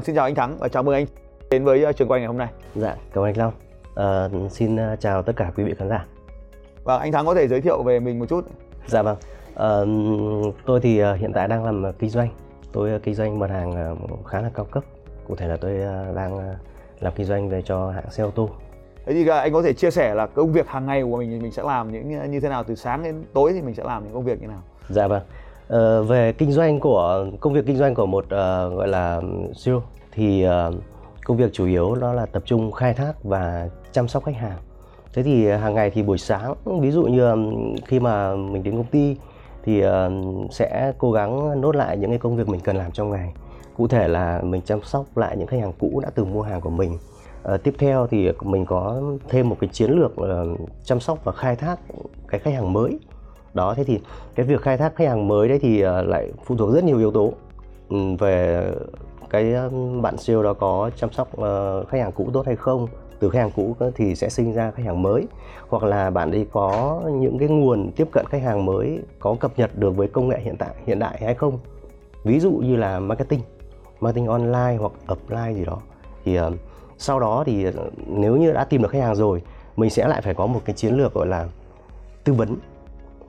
Vâng, xin chào anh Thắng và chào mừng anh đến với uh, trường quay ngày hôm nay. Dạ, cảm ơn anh Long. À, xin uh, chào tất cả quý vị khán giả. Và vâng, anh Thắng có thể giới thiệu về mình một chút. Dạ vâng. À, tôi thì hiện tại đang làm kinh doanh. Tôi kinh doanh mặt hàng khá là cao cấp. Cụ thể là tôi đang làm kinh doanh về cho hãng xe ô tô. Thế thì anh có thể chia sẻ là công việc hàng ngày của mình mình sẽ làm những như thế nào từ sáng đến tối thì mình sẽ làm những công việc như nào? Dạ vâng. Uh, về kinh doanh của công việc kinh doanh của một uh, gọi là CEO thì uh, công việc chủ yếu đó là tập trung khai thác và chăm sóc khách hàng. Thế thì hàng ngày thì buổi sáng ví dụ như khi mà mình đến công ty thì uh, sẽ cố gắng nốt lại những cái công việc mình cần làm trong ngày. Cụ thể là mình chăm sóc lại những khách hàng cũ đã từng mua hàng của mình. Uh, tiếp theo thì mình có thêm một cái chiến lược uh, chăm sóc và khai thác cái khách hàng mới đó thế thì cái việc khai thác khách hàng mới đấy thì ờ, lại phụ thuộc rất nhiều yếu tố. Ừ, về cái bạn sale đó có chăm sóc ờ, khách hàng cũ tốt hay không từ khách hàng cũ thì sẽ sinh ra khách hàng mới hoặc là bạn đi có những cái nguồn tiếp cận khách hàng mới có cập nhật được với công nghệ hiện tại hiện đại hay không. Ví dụ như là marketing marketing online hoặc offline gì đó. Thì uh, sau đó thì nếu như đã tìm được khách hàng rồi mình sẽ lại phải có một cái chiến lược gọi là tư vấn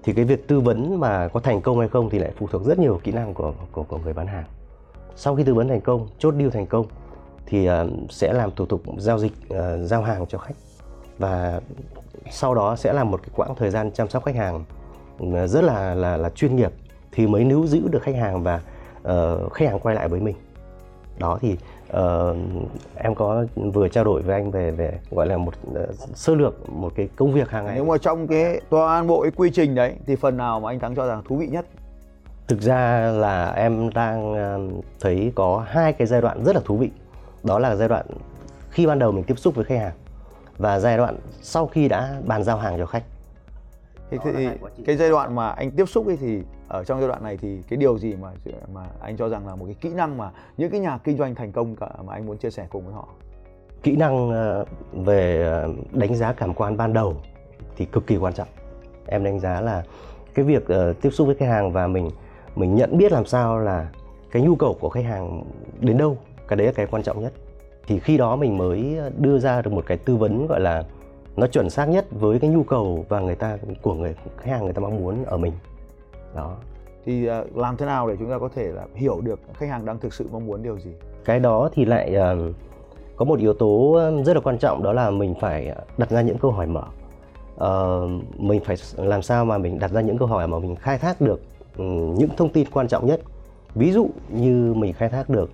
thì cái việc tư vấn mà có thành công hay không thì lại phụ thuộc rất nhiều kỹ năng của của, của người bán hàng. Sau khi tư vấn thành công chốt deal thành công thì uh, sẽ làm thủ tục giao dịch uh, giao hàng cho khách. Và sau đó sẽ là một cái quãng thời gian chăm sóc khách hàng ờ, rất là là là chuyên nghiệp. Thì mới níu giữ được khách hàng và uh, khách hàng quay lại với mình đó thì uh, em có vừa trao đổi với anh về về gọi là một uh, sơ lược một cái công việc hàng ngày. Nếu mà trong cái toàn bộ cái quy trình đấy thì phần nào mà anh thắng cho rằng thú vị nhất? Thực ra là em đang uh, thấy có hai cái giai đoạn rất là thú vị. Đó là giai đoạn khi ban đầu mình tiếp xúc với khách hàng và giai đoạn sau khi đã bàn giao hàng cho khách thì, thì cái giai đoạn mà anh tiếp xúc ấy thì ở trong giai đoạn này thì cái điều gì mà mà anh cho rằng là một cái kỹ năng mà những cái nhà kinh doanh thành công cả mà anh muốn chia sẻ cùng với họ? Kỹ năng ờ, về ờ, đánh giá cảm quan ban đầu thì cực kỳ quan trọng. Em đánh giá là cái việc uh, tiếp xúc với khách hàng và mình mình nhận biết làm sao là cái nhu cầu của khách hàng đến đâu cái đấy là cái quan trọng nhất. Thì khi đó mình mới đưa ra được một cái tư vấn gọi là nó chuẩn xác nhất với cái nhu cầu và người ta của người khách hàng người ta mong muốn ở mình. Đó. Thì uh, làm thế nào để chúng ta có thể là hiểu được khách hàng đang thực sự mong muốn điều gì? Cái đó thì lại uh, có một yếu tố rất là quan trọng đó là mình phải đặt ra những câu hỏi mở. Uh, mình phải làm sao mà mình đặt ra những câu hỏi mà mình khai thác được um, những thông tin quan trọng nhất. Ví dụ như mình khai thác được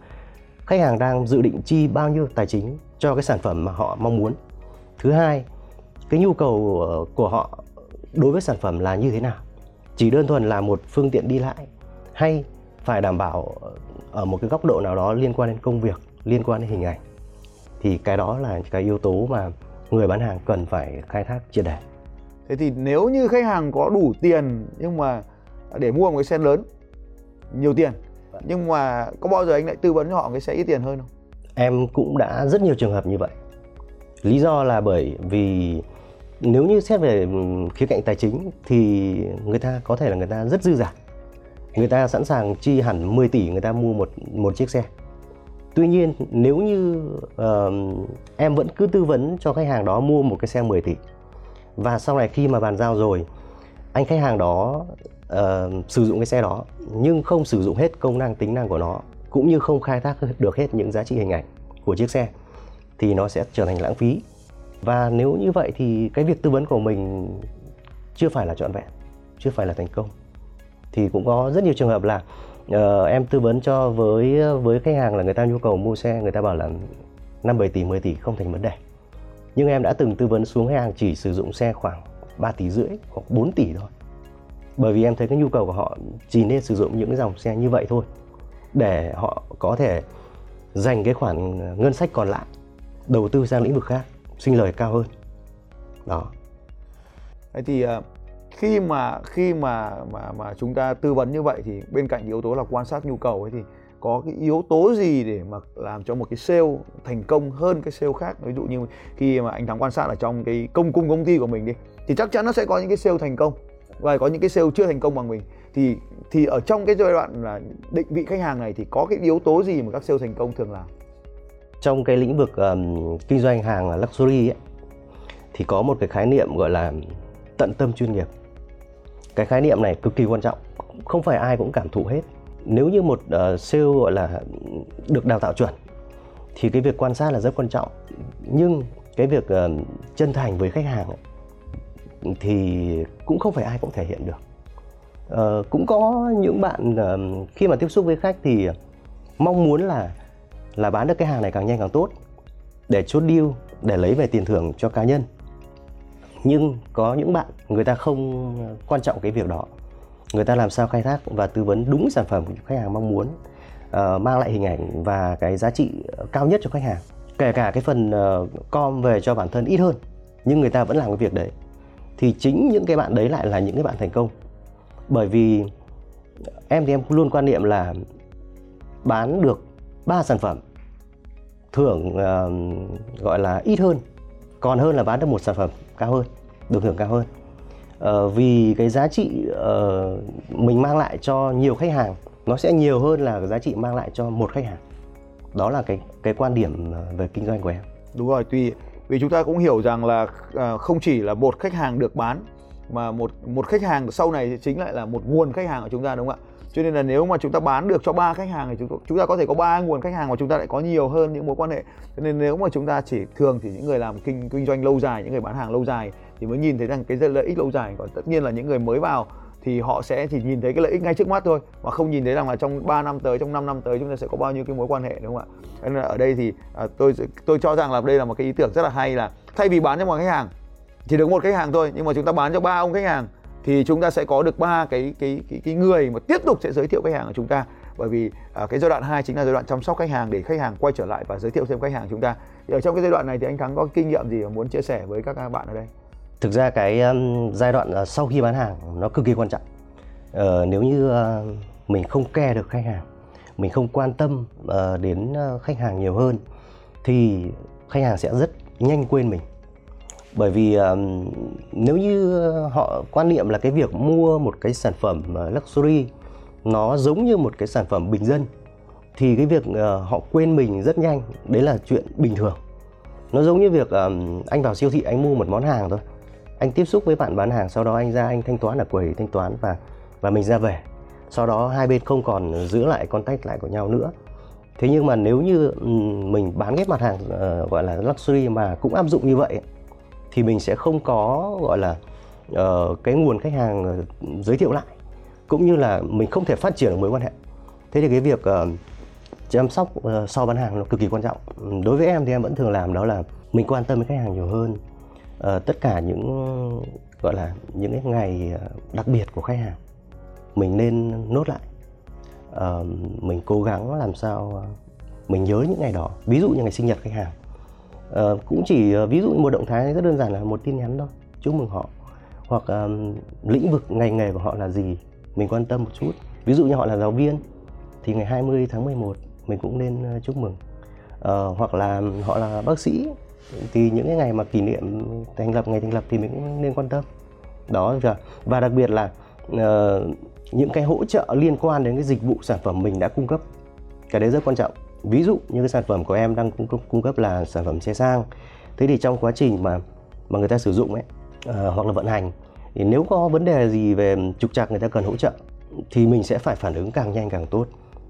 khách hàng đang dự định chi bao nhiêu tài chính cho cái sản phẩm mà họ mong muốn. Thứ hai cái nhu cầu của họ đối với sản phẩm là như thế nào? Chỉ đơn thuần là một phương tiện đi lại hay phải đảm bảo ở một cái góc độ nào đó liên quan đến công việc liên quan đến hình ảnh? Thì cái đó là cái yếu tố mà người bán hàng cần phải khai thác triệt để. Thế thì nếu như khách hàng có đủ tiền nhưng mà để mua một cái xe lớn nhiều tiền nhưng mà có bao giờ anh lại tư vấn cho họ cái xe ít tiền hơn không? Em cũng đã rất nhiều trường hợp như vậy. Lý do là bởi vì nếu như xét về ừ, khía cạnh tài chính thì người ta có thể là người ta rất dư giả. Người ta sẵn sàng chi hẳn 10 tỷ người ta mua một một chiếc xe. Tuy nhiên nếu như uh, em vẫn cứ tư vấn cho khách hàng đó mua một cái xe 10 tỷ và sau này khi mà bàn giao rồi anh khách hàng đó uh, sử dụng cái xe đó nhưng không sử dụng hết công năng tính năng của nó cũng như không khai thác được hết những giá trị hình ảnh của chiếc xe thì nó sẽ trở thành lãng phí và nếu như vậy thì cái việc tư vấn của mình chưa phải là trọn vẹn chưa phải là thành công. Thì cũng có rất nhiều trường hợp là uh, em tư vấn cho với với khách hàng là người ta nhu cầu mua xe người ta bảo là 5 7 tỷ 10 tỷ không thành vấn đề. Nhưng em đã từng tư vấn xuống khách hàng chỉ sử dụng xe khoảng 3 tỷ rưỡi hoặc 4 tỷ thôi. Bởi vì em thấy cái nhu cầu của họ chỉ nên sử dụng những cái dòng xe như vậy thôi để họ có thể dành cái khoản ngân sách còn lại đầu tư sang lĩnh vực khác sinh lời cao hơn. Đó. Thế thì ờ, khi mà khi mà mà mà chúng ta tư vấn như vậy thì bên cạnh yếu tố là quan sát nhu cầu ấy thì có cái yếu tố gì để mà làm cho một cái sale thành công hơn cái sale khác? Ví dụ như khi mà anh thắng quan sát ở trong cái công cung công ty của mình đi, thì chắc chắn nó sẽ có những cái sale thành công và có những cái sale chưa thành công bằng mình. Thì thì ở trong cái giai đoạn là định vị khách hàng này thì có cái yếu tố gì mà các sale thành công thường làm? Trong cái lĩnh vực um, kinh doanh hàng luxury ấy, thì có một cái khái niệm gọi là tận tâm chuyên nghiệp. Cái khái niệm này cực kỳ quan trọng không phải ai cũng cảm thụ hết. Nếu như một uh, sale gọi là được đào tạo chuẩn thì cái việc quan sát là rất quan trọng. Nhưng cái việc uh, chân thành với khách hàng ấy, thì cũng không phải ai cũng thể hiện được. Uh, cũng có những bạn uh, khi mà tiếp xúc với khách thì mong muốn là là bán được cái hàng này càng nhanh càng tốt để chốt deal để lấy về tiền thưởng cho cá nhân. Nhưng có những bạn người ta không quan trọng cái việc đó. Người ta làm sao khai thác và tư vấn đúng sản phẩm của khách hàng mong muốn uh, mang lại hình ảnh và cái giá trị cao nhất cho khách hàng. Kể cả cái phần uh, com về cho bản thân ít hơn nhưng người ta vẫn làm cái việc đấy. Thì chính những cái bạn đấy lại là những cái bạn thành công. Bởi vì em thì em luôn quan niệm là bán được ba sản phẩm. Thưởng uh, gọi là ít hơn còn hơn là bán được một sản phẩm cao hơn được thưởng cao hơn. Uh, vì cái giá trị uh, mình mang lại cho nhiều khách hàng nó sẽ nhiều hơn là cái giá trị mang lại cho một khách hàng. Đó là cái cái quan điểm về kinh doanh của em. Đúng rồi tuy vì chúng ta cũng hiểu rằng là uh, không chỉ là một khách hàng được bán mà một một khách hàng sau này chính lại là một nguồn khách hàng của chúng ta đúng không ạ? Cho nên là nếu mà chúng ta bán được cho ba khách hàng thì chúng chúng ta có thể có ba nguồn khách hàng và chúng ta lại có nhiều hơn những mối quan hệ. Cho nên nếu mà chúng ta chỉ thường thì những người làm kinh kinh doanh lâu dài những người bán hàng lâu dài thì mới nhìn thấy rằng cái lợi ích lâu dài. Còn tất nhiên là những người mới vào thì họ sẽ chỉ nhìn thấy cái lợi ích ngay trước mắt thôi mà không nhìn thấy rằng là trong 3 năm tới trong 5 năm tới chúng ta sẽ có bao nhiêu cái mối quan hệ đúng không ạ? Nên là ở đây thì à, tôi tôi cho rằng là đây là một cái ý tưởng rất là hay là thay vì bán cho một khách hàng chỉ được một khách hàng thôi nhưng mà chúng ta bán cho ba ông khách hàng thì chúng ta sẽ có được ba cái cái cái cái người mà tiếp tục sẽ giới thiệu khách hàng của chúng ta. Bởi vì à, cái giai đoạn 2 chính là giai đoạn chăm sóc khách hàng để khách hàng quay trở lại và giới thiệu thêm khách hàng chúng ta. Thì ở trong cái giai đoạn này thì anh thắng có kinh nghiệm gì mà muốn chia sẻ với các bạn ở đây? Thực ra cái um, giai đoạn uh, sau khi bán hàng nó cực kỳ quan trọng. Uh, nếu như uh, mình không ke được khách hàng mình không quan tâm uh, đến uh, khách hàng nhiều hơn thì khách hàng sẽ rất nhanh quên mình bởi vì um, nếu như họ quan niệm là cái việc mua một cái sản phẩm ờ, luxury nó giống như một cái sản phẩm bình dân thì cái việc uh, họ quên mình rất nhanh đấy là chuyện bình thường. Nó giống như việc um, anh vào siêu thị anh mua một món hàng thôi. Anh tiếp xúc với bạn bán hàng sau đó anh ra anh thanh toán ở quầy thanh toán và và mình ra về. Sau đó hai bên không còn giữ lại contact lại của nhau nữa. Thế nhưng mà nếu như mình bán ghép mặt hàng uh, gọi là luxury mà cũng áp dụng như vậy thì mình sẽ không có gọi là uh, cái nguồn khách hàng ờ, giới thiệu lại cũng như là mình không thể phát triển được mối quan hệ. Thế thì cái việc uh, chăm sóc uh, sau bán hàng nó cực kỳ quan trọng. Đối với em thì em vẫn thường làm đó là mình quan tâm với khách hàng nhiều hơn. Uh, tất cả những gọi là những cái ngày đặc biệt của khách hàng mình nên nốt lại. Uh, mình cố gắng làm sao mình nhớ những ngày đó. Ví dụ như ngày sinh nhật khách hàng uh, cũng chỉ uh, ví dụ một động thái rất đơn giản là một tin nhắn thôi chúc mừng họ. Hoặc um, lĩnh vực ngành nghề của họ là gì mình quan tâm một chút. Ví dụ như họ là giáo viên thì ngày 20 tháng 11 mình cũng nên chúc mừng. Uh, hoặc là họ là bác sĩ thì những cái ngày mà kỷ niệm thành lập ngày thành lập thì mình cũng nên quan tâm. Đó và đặc biệt là uh, những cái hỗ trợ liên quan đến cái dịch vụ sản phẩm mình đã cung cấp cái đấy rất quan trọng ví dụ như cái sản phẩm của em đang cung cấp, cung cấp là sản phẩm xe sang. Thế thì trong quá trình mà mà người ta sử dụng ấy uh, hoặc là vận hành thì nếu có vấn đề gì về trục trặc người ta cần hỗ trợ thì mình sẽ phải phản ứng càng nhanh càng tốt.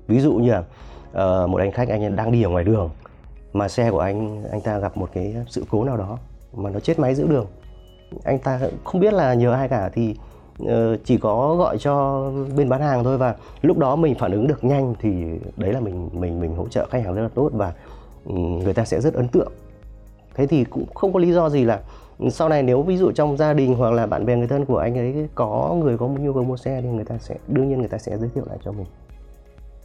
Ví dụ như là uh, một anh khách anh đang đi ở ngoài đường mà xe của anh anh ta gặp một cái sự cố nào đó mà nó chết máy giữa đường. Anh ta không biết là nhờ ai cả thì Ờ, chỉ có gọi cho bên bán hàng thôi và lúc đó mình phản ứng được nhanh thì đấy là mình mình mình hỗ trợ khách hàng rất là tốt và ừ, người ta sẽ rất ấn tượng. Thế thì cũng không có lý do gì là sau này nếu ví dụ trong gia đình hoặc là bạn bè người thân của anh ấy có người có nhu cầu mua xe thì người ta sẽ, đương nhiên người ta sẽ giới thiệu lại cho mình.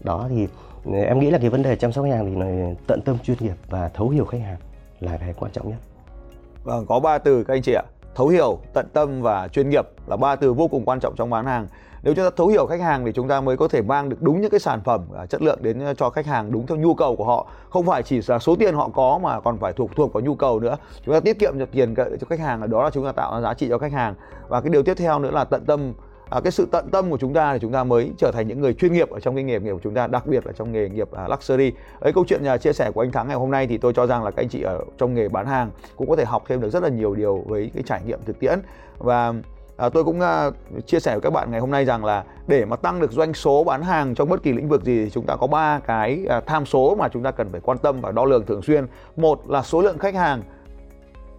Đó thì ừ, em nghĩ là cái vấn đề chăm sóc khách hàng thì là tận tâm chuyên nghiệp và thấu hiểu khách hàng là cái quan trọng nhất. Vâng có ba từ các anh chị ạ thấu hiểu, tận tâm và chuyên nghiệp là ba từ vô cùng quan trọng trong bán hàng. Nếu chúng ta thấu hiểu khách hàng thì chúng ta mới có thể mang được đúng những cái sản phẩm à, chất lượng đến ờ, cho khách hàng đúng theo nhu cầu của họ. Không phải chỉ là số tiền họ có mà còn phải thuộc thuộc vào nhu cầu nữa. Chúng ta tiết kiệm được tiền ờ, cho khách hàng là đó là chúng ta tạo ra giá trị cho khách hàng. Và cái điều tiếp theo nữa là tận tâm à, cái sự tận tâm của chúng ta thì chúng ta mới trở thành những người chuyên nghiệp ở trong cái nghề nghiệp của chúng ta đặc biệt là trong nghề nghiệp à, luxury ấy câu chuyện à, chia sẻ của anh Thắng ngày hôm nay thì tôi cho rằng là các anh chị ở trong nghề bán hàng cũng có thể học thêm được rất là nhiều điều với cái trải nghiệm thực tiễn và À, tôi cũng uh, chia sẻ với các bạn ngày hôm nay rằng là để mà tăng được doanh số bán hàng trong bất kỳ lĩnh vực gì thì chúng ta có ba cái uh, tham số mà chúng ta cần phải quan tâm và đo lường thường xuyên. Một là số lượng khách hàng,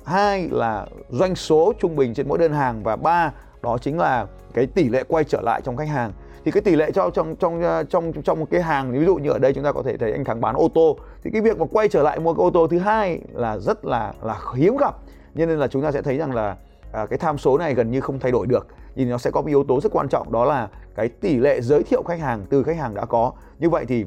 hai là doanh số trung bình trên mỗi đơn hàng và ba đó chính là cái tỷ lệ quay trở lại trong khách hàng. Thì cái tỷ lệ cho trong trong ờ, trong trong một cái hàng ví dụ như ở đây chúng ta có thể thấy anh thắng bán ô tô thì cái việc mà quay trở lại mua cái ô tô thứ hai là rất là là hiếm gặp. Nên là chúng ta sẽ thấy rằng là à, cái tham số này gần như không thay đổi được. Nhưng nó sẽ có một yếu tố rất quan trọng đó là cái tỷ lệ giới thiệu khách hàng từ khách hàng đã có. Như vậy thì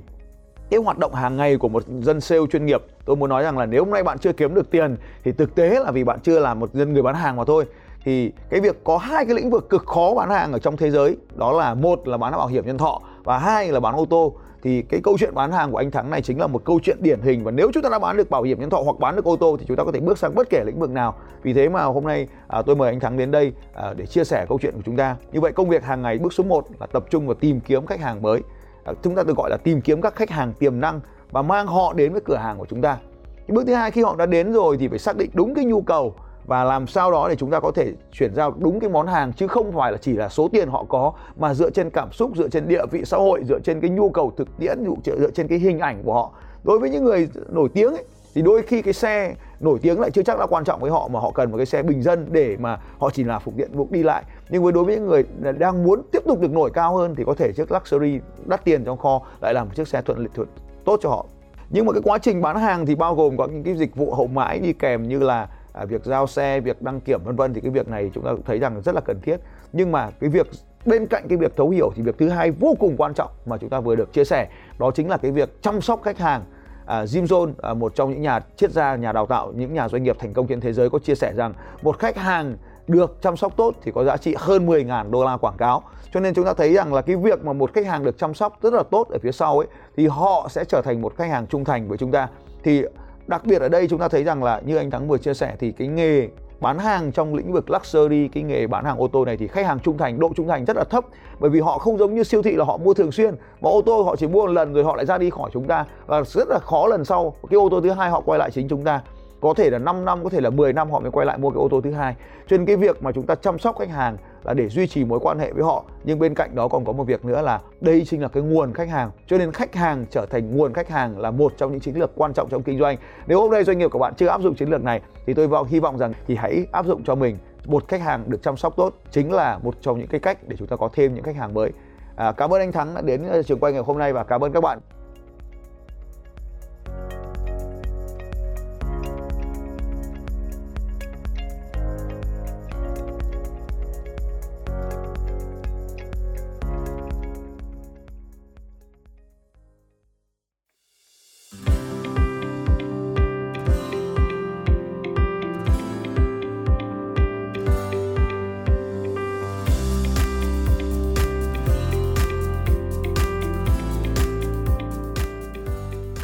cái hoạt động hàng ngày của một dân sale chuyên nghiệp tôi muốn nói rằng là nếu hôm nay bạn chưa kiếm được tiền thì thực tế là vì bạn chưa là một dân người bán hàng mà thôi thì cái việc có hai cái lĩnh vực cực khó bán hàng ở trong thế giới đó là một là bán bảo hiểm nhân thọ và hai là bán ô tô. Thì cái câu chuyện bán hàng của anh Thắng này chính là một câu chuyện điển hình và nếu chúng ta đã bán được bảo hiểm nhân thọ hoặc bán được ô tô thì chúng ta có thể bước sang bất kể lĩnh vực nào. Vì thế mà hôm nay à, tôi mời anh Thắng đến đây à, để chia sẻ câu chuyện của chúng ta. Như vậy công việc hàng ngày bước số 1 là tập trung vào tìm kiếm khách hàng mới. À, chúng ta được gọi là tìm kiếm các khách hàng tiềm năng và mang họ đến với cửa hàng của chúng ta. Cái bước thứ hai khi họ đã đến rồi thì phải xác định đúng cái nhu cầu và làm sao đó để chúng ta có thể chuyển giao đúng cái món hàng chứ không phải là chỉ là số tiền họ có mà dựa trên cảm xúc dựa trên địa vị xã hội dựa trên cái nhu cầu thực tiễn dựa trên cái hình ảnh của họ. Đối với những người nổi tiếng ấy, thì đôi khi cái xe nổi tiếng lại chưa chắc là quan trọng với họ mà họ cần một cái xe bình dân để mà họ chỉ là phục tiện buộc đi lại. Nhưng với đối với những người đang muốn tiếp tục được nổi cao hơn thì có thể chiếc luxury đắt tiền trong kho lại là một chiếc xe thuận lợi thuận tốt cho họ. Nhưng mà cái quá trình bán hàng thì bao gồm có những cái dịch vụ hậu mãi đi kèm như là à, việc giao xe việc đăng kiểm vân vân thì cái việc này chúng ta cũng thấy rằng rất là cần thiết nhưng mà cái việc bên cạnh cái việc thấu hiểu thì việc thứ hai vô cùng quan trọng mà chúng ta vừa được chia sẻ đó chính là cái việc chăm sóc khách hàng à, Jim Jones, à, một trong những nhà triết gia, nhà đào tạo, những nhà doanh nghiệp thành công trên thế giới có chia sẻ rằng một khách hàng được chăm sóc tốt thì có giá trị hơn 10.000 đô la quảng cáo. Cho nên chúng ta thấy rằng là cái việc mà một khách hàng được chăm sóc rất là tốt ở phía sau ấy thì họ sẽ trở thành một khách hàng trung thành với chúng ta. Thì đặc biệt ở đây chúng ta thấy rằng là như anh Thắng vừa chia sẻ thì cái nghề bán hàng trong lĩnh vực luxury, cái nghề bán hàng ô tô này thì khách hàng trung thành, độ trung thành rất là thấp. Bởi vì họ không giống như siêu thị là họ mua thường xuyên, mà ô tô họ chỉ mua một lần rồi họ lại ra đi khỏi chúng ta. Và rất là khó lần sau, cái ô tô thứ hai họ quay lại chính chúng ta. Có thể là 5 năm, có thể là 10 năm họ mới quay lại mua cái ô tô thứ hai. Cho nên cái việc mà chúng ta chăm sóc khách hàng là để duy trì mối quan hệ với họ. Nhưng bên cạnh đó còn có một việc nữa là đây chính là cái nguồn khách hàng. Cho nên khách hàng trở thành nguồn khách hàng là một trong những chiến lược quan trọng trong kinh doanh. Nếu hôm nay doanh nghiệp của bạn chưa áp dụng chiến lược này thì tôi vọng hy vọng rằng thì hãy áp dụng cho mình một khách hàng được chăm sóc tốt. Chính là một trong những cái cách để chúng ta có thêm những khách hàng mới. À, cảm ơn anh thắng đã đến ờ, trường quay ngày hôm nay và cảm ơn các bạn.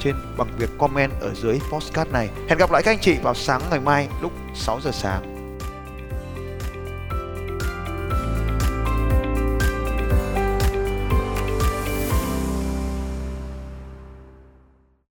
trên bằng việc comment ở dưới postcard này. Hẹn gặp lại các anh chị vào sáng ngày mai lúc 6 giờ sáng.